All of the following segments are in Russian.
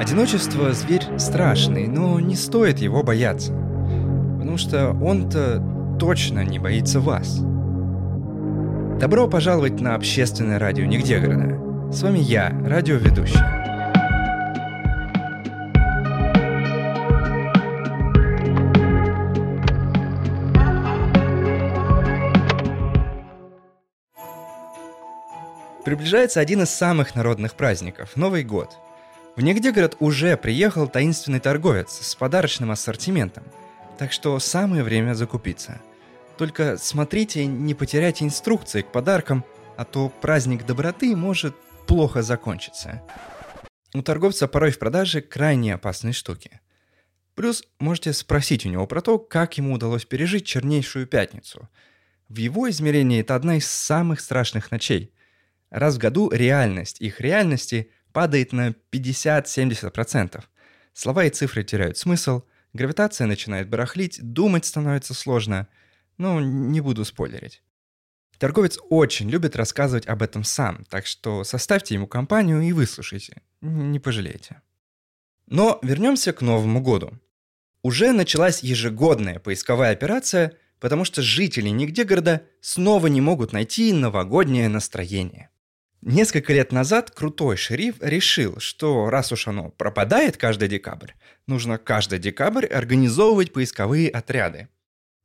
Одиночество – зверь страшный, но не стоит его бояться. Потому что он-то точно не боится вас. Добро пожаловать на общественное радио «Нигде города». С вами я, радиоведущий. Приближается один из самых народных праздников – Новый год. В Нигдегород уже приехал таинственный торговец с подарочным ассортиментом, так что самое время закупиться. Только смотрите, не потеряйте инструкции к подаркам, а то праздник доброты может плохо закончиться. У торговца порой в продаже крайне опасные штуки. Плюс можете спросить у него про то, как ему удалось пережить чернейшую пятницу. В его измерении это одна из самых страшных ночей – Раз в году реальность их реальности падает на 50-70%. Слова и цифры теряют смысл, гравитация начинает барахлить, думать становится сложно. Но не буду спойлерить. Торговец очень любит рассказывать об этом сам, так что составьте ему компанию и выслушайте. Не пожалеете. Но вернемся к Новому году. Уже началась ежегодная поисковая операция, потому что жители нигде города снова не могут найти новогоднее настроение. Несколько лет назад крутой шериф решил, что раз уж оно пропадает каждый декабрь, нужно каждый декабрь организовывать поисковые отряды.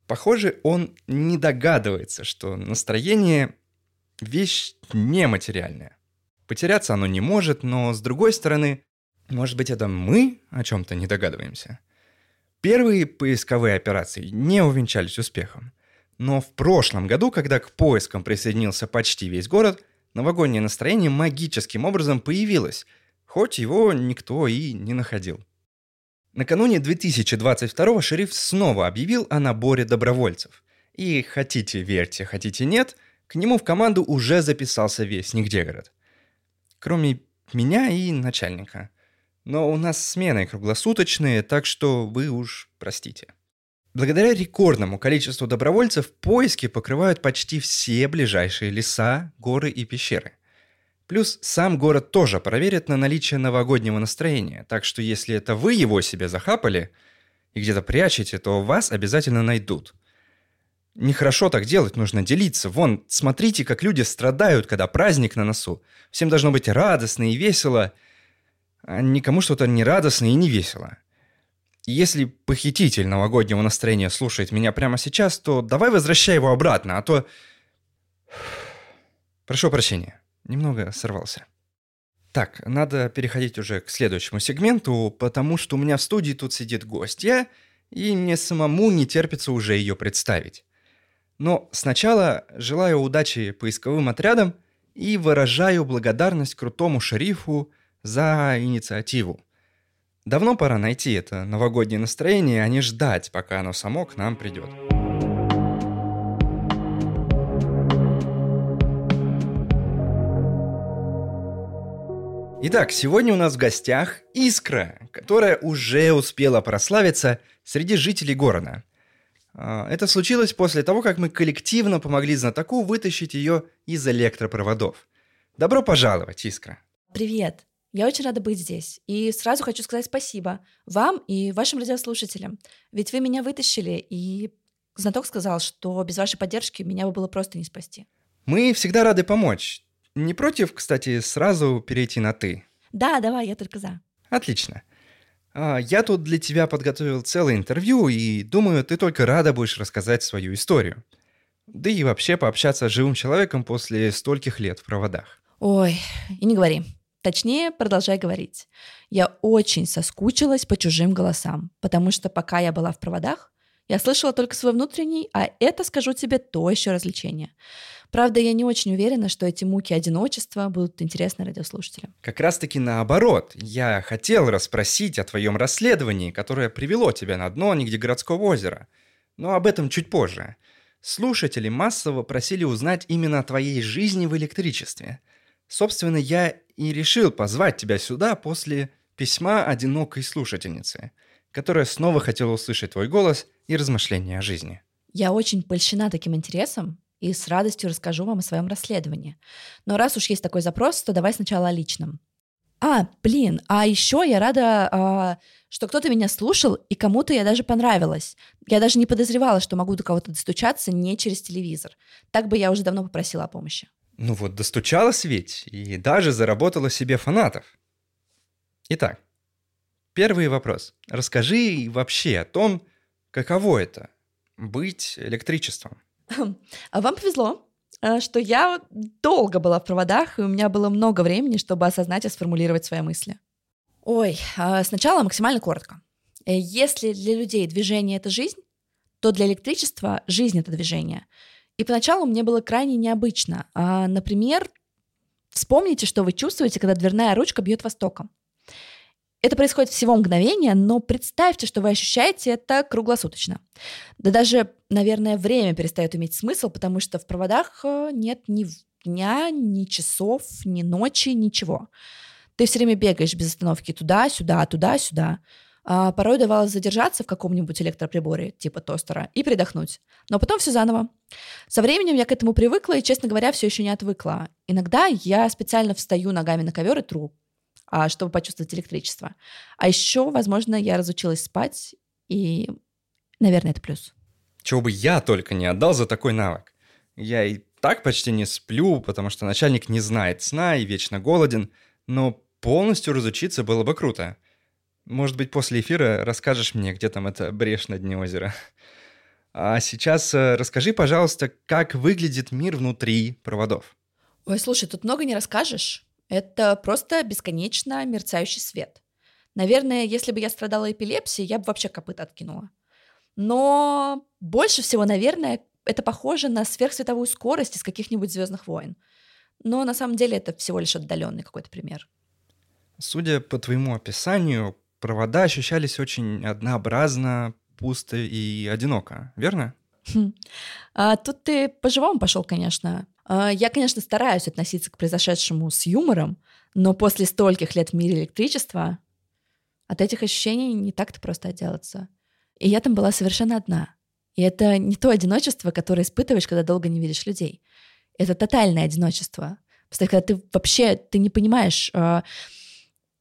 Похоже, он не догадывается, что настроение – вещь нематериальная. Потеряться оно не может, но с другой стороны, может быть, это мы о чем-то не догадываемся. Первые поисковые операции не увенчались успехом. Но в прошлом году, когда к поискам присоединился почти весь город – новогоднее настроение магическим образом появилось, хоть его никто и не находил. Накануне 2022 шериф снова объявил о наборе добровольцев. И хотите верьте, хотите нет, к нему в команду уже записался весь Нигдегород. Кроме меня и начальника. Но у нас смены круглосуточные, так что вы уж простите. Благодаря рекордному количеству добровольцев поиски покрывают почти все ближайшие леса, горы и пещеры. Плюс сам город тоже проверит на наличие новогоднего настроения, так что если это вы его себе захапали и где-то прячете, то вас обязательно найдут. Нехорошо так делать, нужно делиться. Вон, смотрите, как люди страдают, когда праздник на носу. Всем должно быть радостно и весело, а никому что-то не радостно и не весело. Если похититель новогоднего настроения слушает меня прямо сейчас, то давай возвращай его обратно, а то... Прошу прощения, немного сорвался. Так, надо переходить уже к следующему сегменту, потому что у меня в студии тут сидит гостья, и мне самому не терпится уже ее представить. Но сначала желаю удачи поисковым отрядам и выражаю благодарность крутому шерифу за инициативу. Давно пора найти это новогоднее настроение, а не ждать, пока оно само к нам придет. Итак, сегодня у нас в гостях Искра, которая уже успела прославиться среди жителей города. А, это случилось после того, как мы коллективно помогли знатоку вытащить ее из электропроводов. Добро пожаловать, Искра. Привет. Я очень рада быть здесь. И сразу хочу сказать спасибо вам и вашим радиослушателям. Ведь вы меня вытащили, и знаток сказал, что без вашей поддержки меня бы было просто не спасти. Мы всегда рады помочь. Не против, кстати, сразу перейти на «ты»? Да, давай, я только за. Отлично. А, я тут для тебя подготовил целое интервью, и думаю, ты только рада будешь рассказать свою историю. Да и вообще пообщаться с живым человеком после стольких лет в проводах. Ой, и не говори. Точнее, продолжай говорить. Я очень соскучилась по чужим голосам, потому что пока я была в проводах, я слышала только свой внутренний, а это, скажу тебе, то еще развлечение. Правда, я не очень уверена, что эти муки одиночества будут интересны радиослушателям. Как раз-таки наоборот. Я хотел расспросить о твоем расследовании, которое привело тебя на дно нигде городского озера. Но об этом чуть позже. Слушатели массово просили узнать именно о твоей жизни в электричестве. Собственно, я и решил позвать тебя сюда после письма одинокой слушательницы, которая снова хотела услышать твой голос и размышления о жизни. Я очень польщена таким интересом и с радостью расскажу вам о своем расследовании. Но раз уж есть такой запрос, то давай сначала о личном. А, блин, а еще я рада, а, что кто-то меня слушал, и кому-то я даже понравилась. Я даже не подозревала, что могу до кого-то достучаться не через телевизор. Так бы я уже давно попросила о помощи. Ну вот, достучалась ведь, и даже заработала себе фанатов. Итак, первый вопрос. Расскажи вообще о том, каково это — быть электричеством. А вам повезло. Э, что я долго была в проводах, и у меня было много времени, чтобы осознать и сформулировать свои мысли. Ой, а сначала максимально коротко. Э, если для людей движение — это жизнь, то для электричества жизнь — это движение. И поначалу мне было крайне необычно. А, например, вспомните, что вы чувствуете, когда дверная ручка бьет вас током. Это происходит всего мгновения, но представьте, что вы ощущаете это круглосуточно. Да даже, наверное, время перестает иметь смысл, потому что в проводах э, нет ни дня, ни часов, ни ночи, ничего. Ты все время бегаешь без остановки туда-сюда, туда-сюда. А порой давалось задержаться в каком-нибудь электроприборе, типа тостера, и передохнуть. Но потом все заново. Со временем я к этому привыкла и, честно говоря, все еще не отвыкла. Иногда я специально встаю ногами на ковер и тру, а, чтобы почувствовать электричество. А еще, возможно, я разучилась спать, и, наверное, это плюс. Чего бы я только не отдал за такой навык. Я и так почти не сплю, потому что начальник не знает сна и вечно голоден, но полностью разучиться было бы круто. Может быть, после эфира расскажешь мне, где там эта брешь на дне озера. А сейчас э, расскажи, пожалуйста, как выглядит мир внутри проводов. Ой, слушай, тут много не расскажешь. Это просто бесконечно мерцающий свет. Наверное, если бы я страдала эпилепсией, я бы вообще копыт откинула. Но больше всего, наверное, это похоже на сверхсветовую скорость из каких-нибудь Звездных войн. Но на самом деле это всего лишь отдаленный какой-то пример. Судя по твоему описанию, провода ощущались очень однообразно, пусто и одиноко, верно? Хм. А, тут ты по-живому пошел, конечно. А, я, конечно, стараюсь относиться к произошедшему с юмором, но после стольких лет в мире электричества от этих ощущений не так-то просто отделаться. И я там была совершенно одна. И это не то одиночество, которое испытываешь, когда долго не видишь людей. Это тотальное одиночество. Потому когда ты вообще ты не понимаешь, а,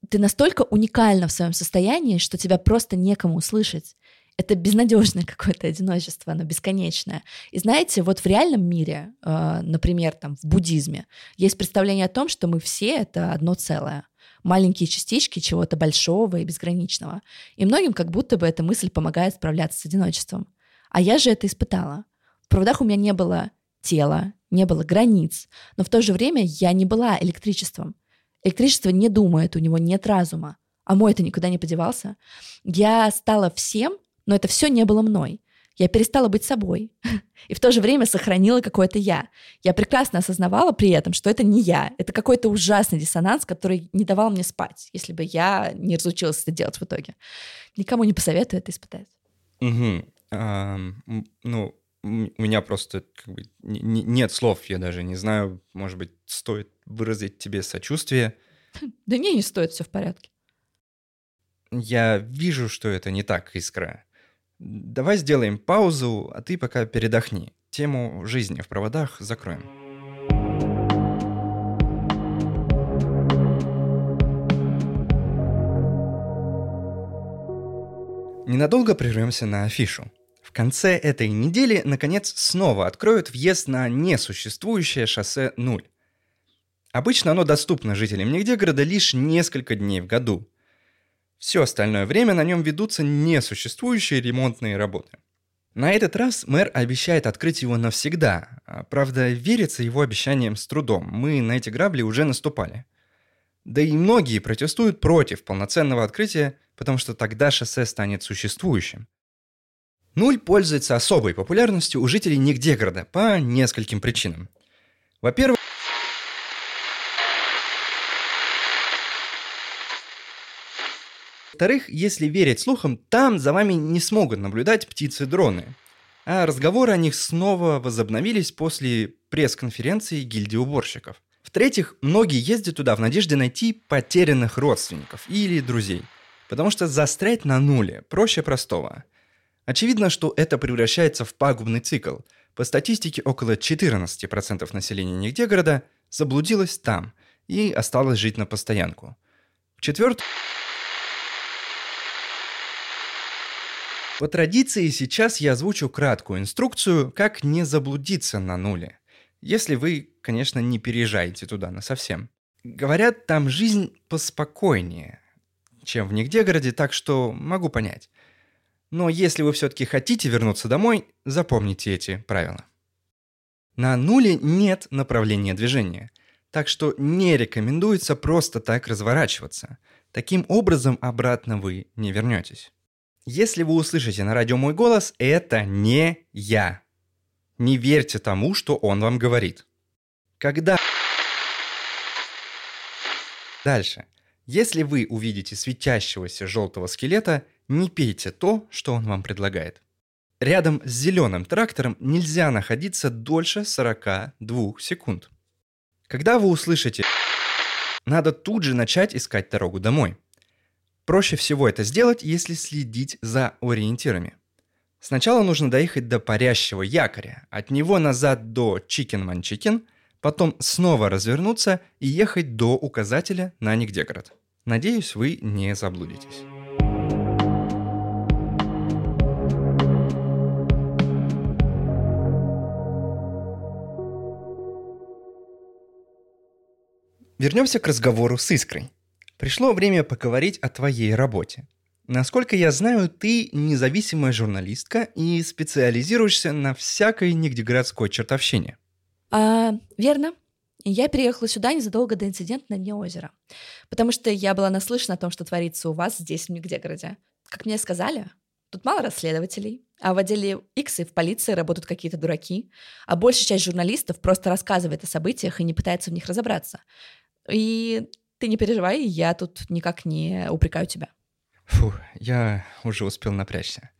ты настолько уникальна в своем состоянии, что тебя просто некому услышать это безнадежное какое-то одиночество, оно бесконечное. И знаете, вот в реальном мире, э, например, там в буддизме, есть представление о том, что мы все это одно целое маленькие частички чего-то большого и безграничного. И многим как будто бы эта мысль помогает справляться с одиночеством. А я же это испытала. В проводах у меня не было тела, не было границ, но в то же время я не была электричеством. Электричество не думает, у него нет разума. А мой это никуда не подевался. Я стала всем, но это все не было мной. Я перестала быть собой и в то же время сохранила какое-то я. Я прекрасно осознавала при этом, что это не я. Это какой-то ужасный диссонанс, который не давал мне спать, если бы я не разучилась это делать в итоге. Никому не посоветую это испытать. Угу. Ну, у меня просто как бы нет слов, я даже не знаю, может быть, стоит выразить тебе сочувствие. Да не, не стоит, все в порядке. Я вижу, что это не так, Искра. Давай сделаем паузу, а ты пока передохни. Тему жизни в проводах закроем. Ненадолго прервемся на афишу. В конце этой недели, наконец, снова откроют въезд на несуществующее шоссе 0. Обычно оно доступно жителям нигде города лишь несколько дней в году – все остальное время на нем ведутся несуществующие ремонтные работы. На этот раз мэр обещает открыть его навсегда. А, правда, верится его обещаниям с трудом. Мы на эти грабли уже наступали. Да и многие протестуют против полноценного открытия, потому что тогда шоссе станет существующим. Нуль пользуется особой популярностью у жителей нигде города по нескольким причинам. Во-первых, Во-вторых, если верить слухам, там за вами не смогут наблюдать птицы-дроны. А разговоры о них снова возобновились после пресс-конференции гильдии уборщиков. В-третьих, многие ездят туда в надежде найти потерянных родственников или друзей. Потому что застрять на нуле проще простого. Очевидно, что это превращается в пагубный цикл. По статистике, около 14% населения нигде города заблудилось там и осталось жить на постоянку. В По традиции сейчас я озвучу краткую инструкцию, как не заблудиться на нуле. Если вы, конечно, не переезжаете туда на совсем. Говорят, там жизнь поспокойнее, чем в Нигде-городе, так что могу понять. Но если вы все-таки хотите вернуться домой, запомните эти правила. На нуле нет направления движения, так что не рекомендуется просто так разворачиваться. Таким образом обратно вы не вернетесь. Если вы услышите на радио мой голос, это не я. Не верьте тому, что он вам говорит. Когда... Дальше. Если вы увидите светящегося желтого скелета, не пейте то, что он вам предлагает. Рядом с зеленым трактором нельзя находиться дольше 42 секунд. Когда вы услышите надо тут же начать искать дорогу домой. Проще всего это сделать, если следить за ориентирами. Сначала нужно доехать до парящего якоря, от него назад до Чикен-Манчикен, потом снова развернуться и ехать до указателя на Нигдегород. Надеюсь, вы не заблудитесь. Вернемся к разговору с Искрой. Пришло время поговорить о твоей работе. Насколько я знаю, ты независимая журналистка и специализируешься на всякой нигдеградской чертовщине. А, верно. Я переехала сюда незадолго до инцидента на дне озера, потому что я была наслышана о том, что творится у вас здесь, в Нигдегороде. Как мне сказали, тут мало расследователей, а в отделе X и в полиции работают какие-то дураки, а большая часть журналистов просто рассказывает о событиях и не пытается в них разобраться. И ты не переживай, я тут никак не упрекаю тебя. Фу, я уже успел напрячься.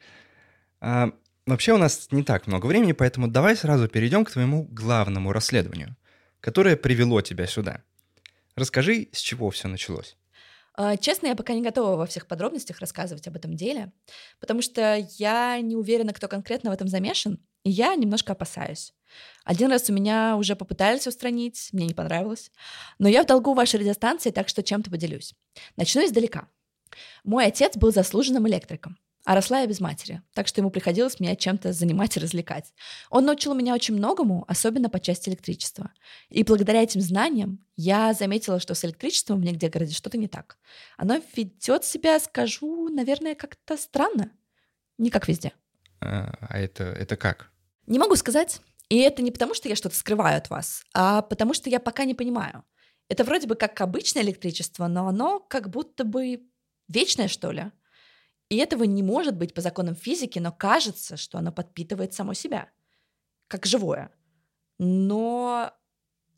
А, вообще у нас не так много времени, поэтому давай сразу перейдем к твоему главному расследованию, которое привело тебя сюда. Расскажи, с чего все началось. А, честно, я пока не готова во всех подробностях рассказывать об этом деле, потому что я не уверена, кто конкретно в этом замешан, и я немножко опасаюсь. Один раз у меня уже попытались устранить, мне не понравилось. Но я в долгу вашей радиостанции, так что чем-то поделюсь. Начну издалека. Мой отец был заслуженным электриком, а росла я без матери, так что ему приходилось меня чем-то занимать и развлекать. Он научил меня очень многому, особенно по части электричества. И благодаря этим знаниям я заметила, что с электричеством в нигде городе что-то не так. Оно ведет себя, скажу, наверное, как-то странно. Не как везде. А, а это, это как? Не могу сказать. И это не потому, что я что-то скрываю от вас, а потому что я пока не понимаю. Это вроде бы как обычное электричество, но оно как будто бы вечное, что ли. И этого не может быть по законам физики, но кажется, что оно подпитывает само себя, как живое. Но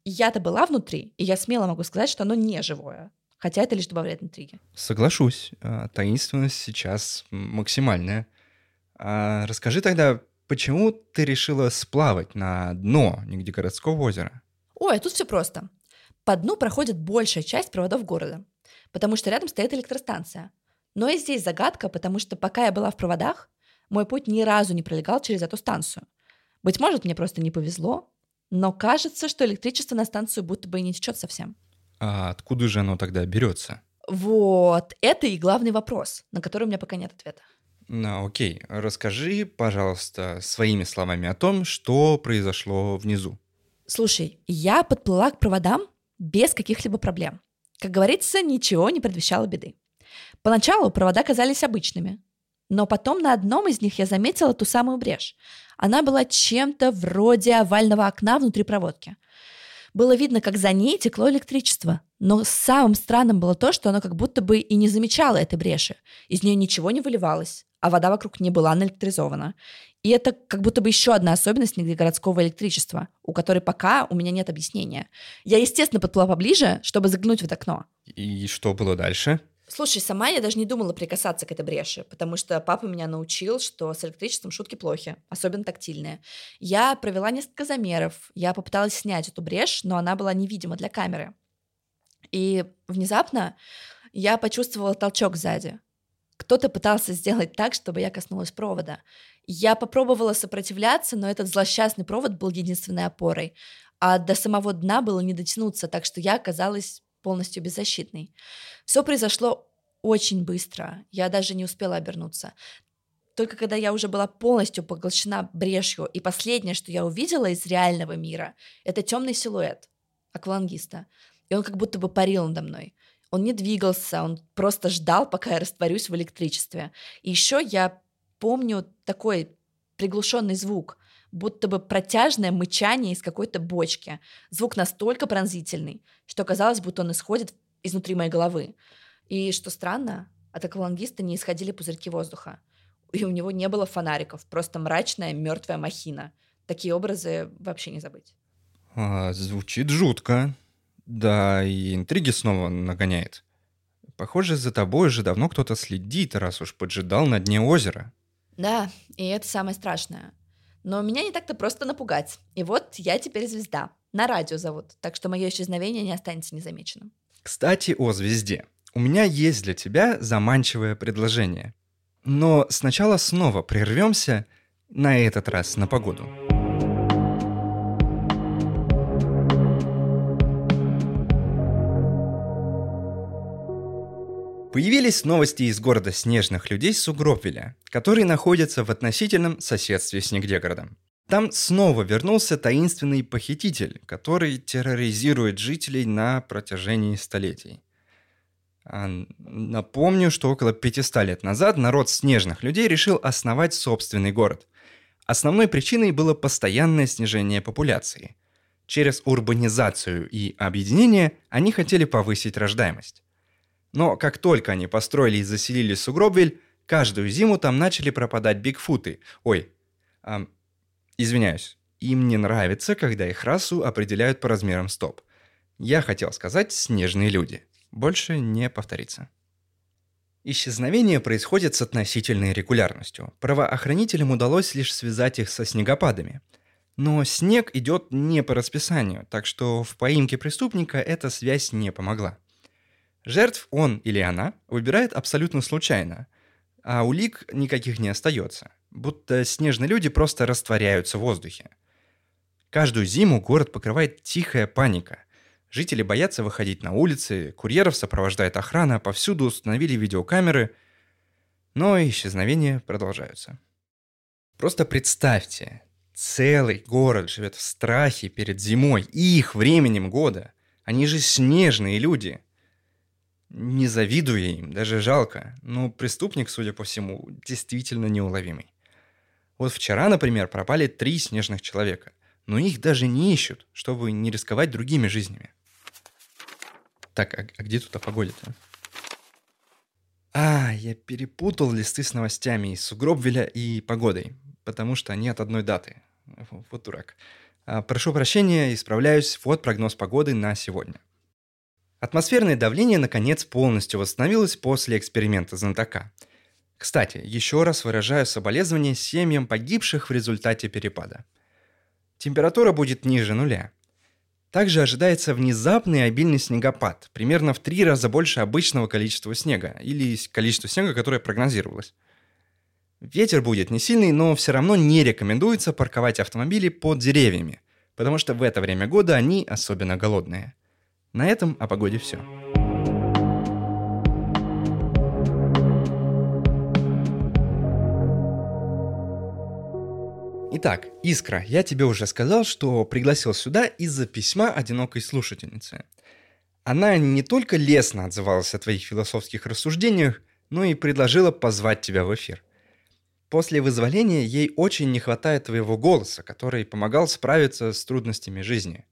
я-то была внутри, и я смело могу сказать, что оно не живое. Хотя это лишь добавляет интриги. Соглашусь. А, таинственность сейчас максимальная. А расскажи тогда, Почему ты решила сплавать на дно Нигдегородского озера? Ой, тут все просто. По дну проходит большая часть проводов города, потому что рядом стоит электростанция. Но и здесь загадка, потому что пока я была в проводах, мой путь ни разу не пролегал через эту станцию. Быть может, мне просто не повезло, но кажется, что электричество на станцию будто бы и не течет совсем. А откуда же оно тогда берется? Вот, это и главный вопрос, на который у меня пока нет ответа. Ну, окей. Расскажи, пожалуйста, своими словами о том, что произошло внизу. Слушай, я подплыла к проводам без каких-либо проблем. Как говорится, ничего не предвещало беды. Поначалу провода казались обычными, но потом на одном из них я заметила ту самую брешь. Она была чем-то вроде овального окна внутри проводки. Было видно, как за ней текло электричество. Но самым странным было то, что оно как будто бы и не замечало этой бреши. Из нее ничего не выливалось а вода вокруг не была наэлектризована. И это как будто бы еще одна особенность городского электричества, у которой пока у меня нет объяснения. Я, естественно, подплыла поближе, чтобы заглянуть в это окно. И что было дальше? Слушай, сама я даже не думала прикасаться к этой бреши, потому что папа меня научил, что с электричеством шутки плохи, особенно тактильные. Я провела несколько замеров, я попыталась снять эту брешь, но она была невидима для камеры. И внезапно я почувствовала толчок сзади кто-то пытался сделать так, чтобы я коснулась провода. Я попробовала сопротивляться, но этот злосчастный провод был единственной опорой, а до самого дна было не дотянуться, так что я оказалась полностью беззащитной. Все произошло очень быстро, я даже не успела обернуться. Только когда я уже была полностью поглощена брешью, и последнее, что я увидела из реального мира, это темный силуэт аквалангиста. И он как будто бы парил надо мной. Он не двигался, он просто ждал, пока я растворюсь в электричестве. И еще я помню такой приглушенный звук, будто бы протяжное мычание из какой-то бочки. Звук настолько пронзительный, что казалось, будто он исходит изнутри моей головы. И что странно, от аквалангиста не исходили пузырьки воздуха. И у него не было фонариков, просто мрачная мертвая махина. Такие образы вообще не забыть. А, звучит жутко. Да, и интриги снова нагоняет. Похоже, за тобой уже давно кто-то следит, раз уж поджидал на дне озера. Да, и это самое страшное. Но меня не так-то просто напугать. И вот я теперь звезда. На радио зовут, так что мое исчезновение не останется незамеченным. Кстати, о звезде. У меня есть для тебя заманчивое предложение. Но сначала снова прервемся, на этот раз на погоду. Появились новости из города снежных людей Сугробвеля, который находится в относительном соседстве с Нигдегородом. Там снова вернулся таинственный похититель, который терроризирует жителей на протяжении столетий. А, напомню, что около 500 лет назад народ снежных людей решил основать собственный город. Основной причиной было постоянное снижение популяции. Через урбанизацию и объединение они хотели повысить рождаемость. Но как только они построили и заселили Сугробвель, каждую зиму там начали пропадать бигфуты. Ой, эм, извиняюсь, им не нравится, когда их расу определяют по размерам стоп. Я хотел сказать «снежные люди». Больше не повторится. Исчезновение происходит с относительной регулярностью. Правоохранителям удалось лишь связать их со снегопадами. Но снег идет не по расписанию, так что в поимке преступника эта связь не помогла. Жертв он или она выбирает абсолютно случайно, а улик никаких не остается, будто снежные люди просто растворяются в воздухе. Каждую зиму город покрывает тихая паника. Жители боятся выходить на улицы, курьеров сопровождает охрана, повсюду установили видеокамеры, но исчезновения продолжаются. Просто представьте, целый город живет в страхе перед зимой и их временем года. Они же снежные люди – не завидую им, даже жалко, но преступник, судя по всему, действительно неуловимый. Вот вчера, например, пропали три снежных человека, но их даже не ищут, чтобы не рисковать другими жизнями. Так, а, а где тут о погоде-то? А, я перепутал листы с новостями из Сугробвеля и погодой, потому что они от одной даты. Вот дурак. А, прошу прощения, исправляюсь. Вот прогноз погоды на сегодня. Атмосферное давление, наконец, полностью восстановилось после эксперимента знатока. Кстати, еще раз выражаю соболезнования семьям погибших в результате перепада. Температура будет ниже нуля. Также ожидается внезапный обильный снегопад, примерно в три раза больше обычного количества снега, или количества снега, которое прогнозировалось. Ветер будет не сильный, но все равно не рекомендуется парковать автомобили под деревьями, потому что в это время года они особенно голодные – на этом о погоде все. Итак, Искра, я тебе уже сказал, что пригласил сюда из-за письма одинокой слушательницы. Она не только лестно отзывалась о твоих философских рассуждениях, но и предложила позвать тебя в эфир. После вызволения ей очень не хватает твоего голоса, который помогал справиться с трудностями жизни.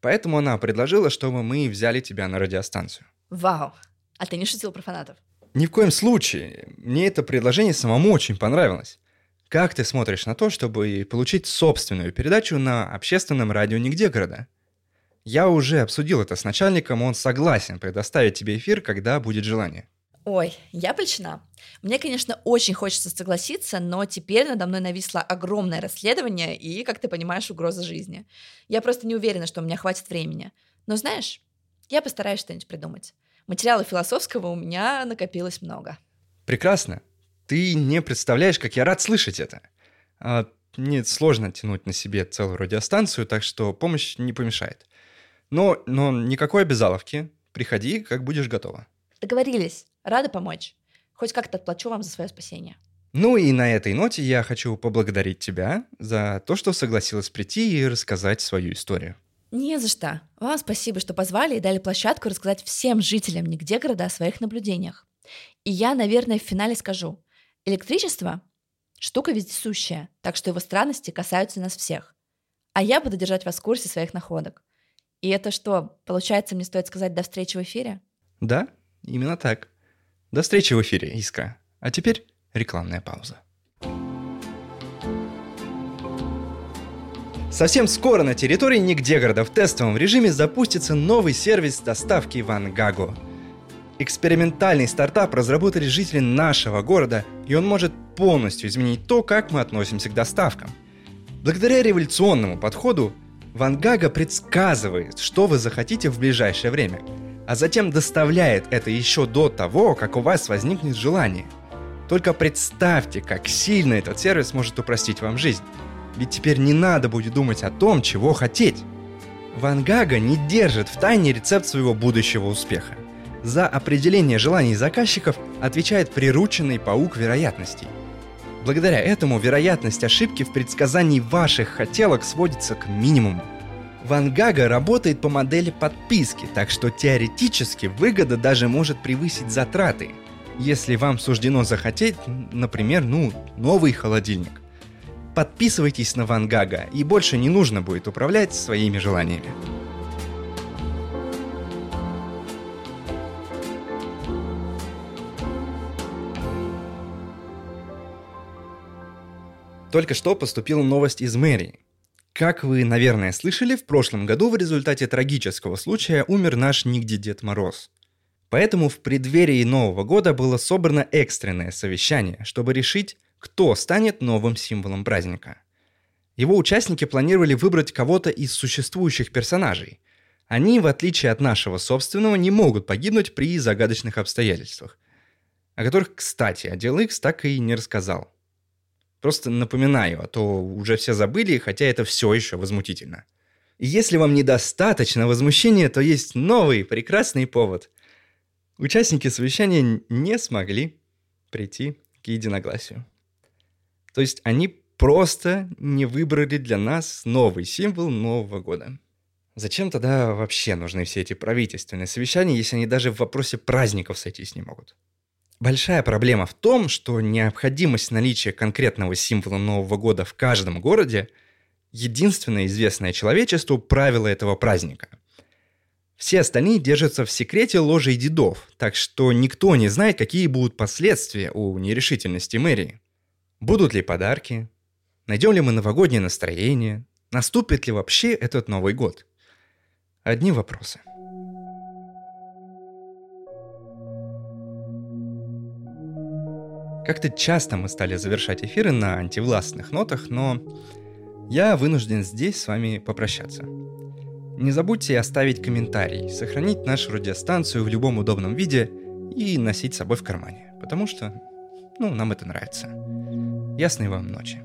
Поэтому она предложила, чтобы мы взяли тебя на радиостанцию. Вау! А ты не шутил про фанатов? Ни в коем случае. Мне это предложение самому очень понравилось. Как ты смотришь на то, чтобы получить собственную передачу на общественном радио нигде города? Я уже обсудил это с начальником, он согласен предоставить тебе эфир, когда будет желание. Ой, я польщена. Мне, конечно, очень хочется согласиться, но теперь надо мной нависло огромное расследование и, как ты понимаешь, угроза жизни. Я просто не уверена, что у меня хватит времени. Но знаешь, я постараюсь что-нибудь придумать. Материала философского у меня накопилось много. Прекрасно. Ты не представляешь, как я рад слышать это. А, мне сложно тянуть на себе целую радиостанцию, так что помощь не помешает. Но, но никакой обязаловки. Приходи, как будешь готова. Договорились. Рада помочь. Хоть как-то отплачу вам за свое спасение. Ну и на этой ноте я хочу поблагодарить тебя за то, что согласилась прийти и рассказать свою историю. Не за что. Вам спасибо, что позвали и дали площадку рассказать всем жителям нигде города о своих наблюдениях. И я, наверное, в финале скажу. Электричество – штука вездесущая, так что его странности касаются нас всех. А я буду держать вас в курсе своих находок. И это что, получается, мне стоит сказать до встречи в эфире? Да, именно так. До встречи в эфире, Искра. А теперь рекламная пауза. Совсем скоро на территории Нигдегорода в тестовом режиме запустится новый сервис доставки Вангаго. Экспериментальный стартап разработали жители нашего города, и он может полностью изменить то, как мы относимся к доставкам. Благодаря революционному подходу Вангага предсказывает, что вы захотите в ближайшее время, а затем доставляет это еще до того, как у вас возникнет желание. Только представьте, как сильно этот сервис может упростить вам жизнь. Ведь теперь не надо будет думать о том, чего хотеть. Вангага не держит в тайне рецепт своего будущего успеха. За определение желаний заказчиков отвечает прирученный паук вероятностей. Благодаря этому вероятность ошибки в предсказании ваших хотелок сводится к минимуму. Вангага работает по модели подписки, так что теоретически выгода даже может превысить затраты, если вам суждено захотеть, например, ну, новый холодильник. Подписывайтесь на Вангага, и больше не нужно будет управлять своими желаниями. Только что поступила новость из мэрии. Как вы, наверное, слышали, в прошлом году в результате трагического случая умер наш нигде Дед Мороз. Поэтому в преддверии Нового года было собрано экстренное совещание, чтобы решить, кто станет новым символом праздника. Его участники планировали выбрать кого-то из существующих персонажей. Они, в отличие от нашего собственного, не могут погибнуть при загадочных обстоятельствах, о которых, кстати, отдел X так и не рассказал. Просто напоминаю, а то уже все забыли, хотя это все еще возмутительно. Если вам недостаточно возмущения, то есть новый прекрасный повод. Участники совещания не смогли прийти к единогласию. То есть они просто не выбрали для нас новый символ Нового года. Зачем тогда вообще нужны все эти правительственные совещания, если они даже в вопросе праздников сойтись не могут? Большая проблема в том, что необходимость наличия конкретного символа Нового года в каждом городе – единственное известное человечеству правило этого праздника. Все остальные держатся в секрете ложей дедов, так что никто не знает, какие будут последствия у нерешительности мэрии. Будут ли подарки? Найдем ли мы новогоднее настроение? Наступит ли вообще этот Новый год? Одни вопросы – Как-то часто мы стали завершать эфиры на антивластных нотах, но я вынужден здесь с вами попрощаться. Не забудьте оставить комментарий, сохранить нашу радиостанцию в любом удобном виде и носить с собой в кармане, потому что, ну, нам это нравится. Ясной вам ночи.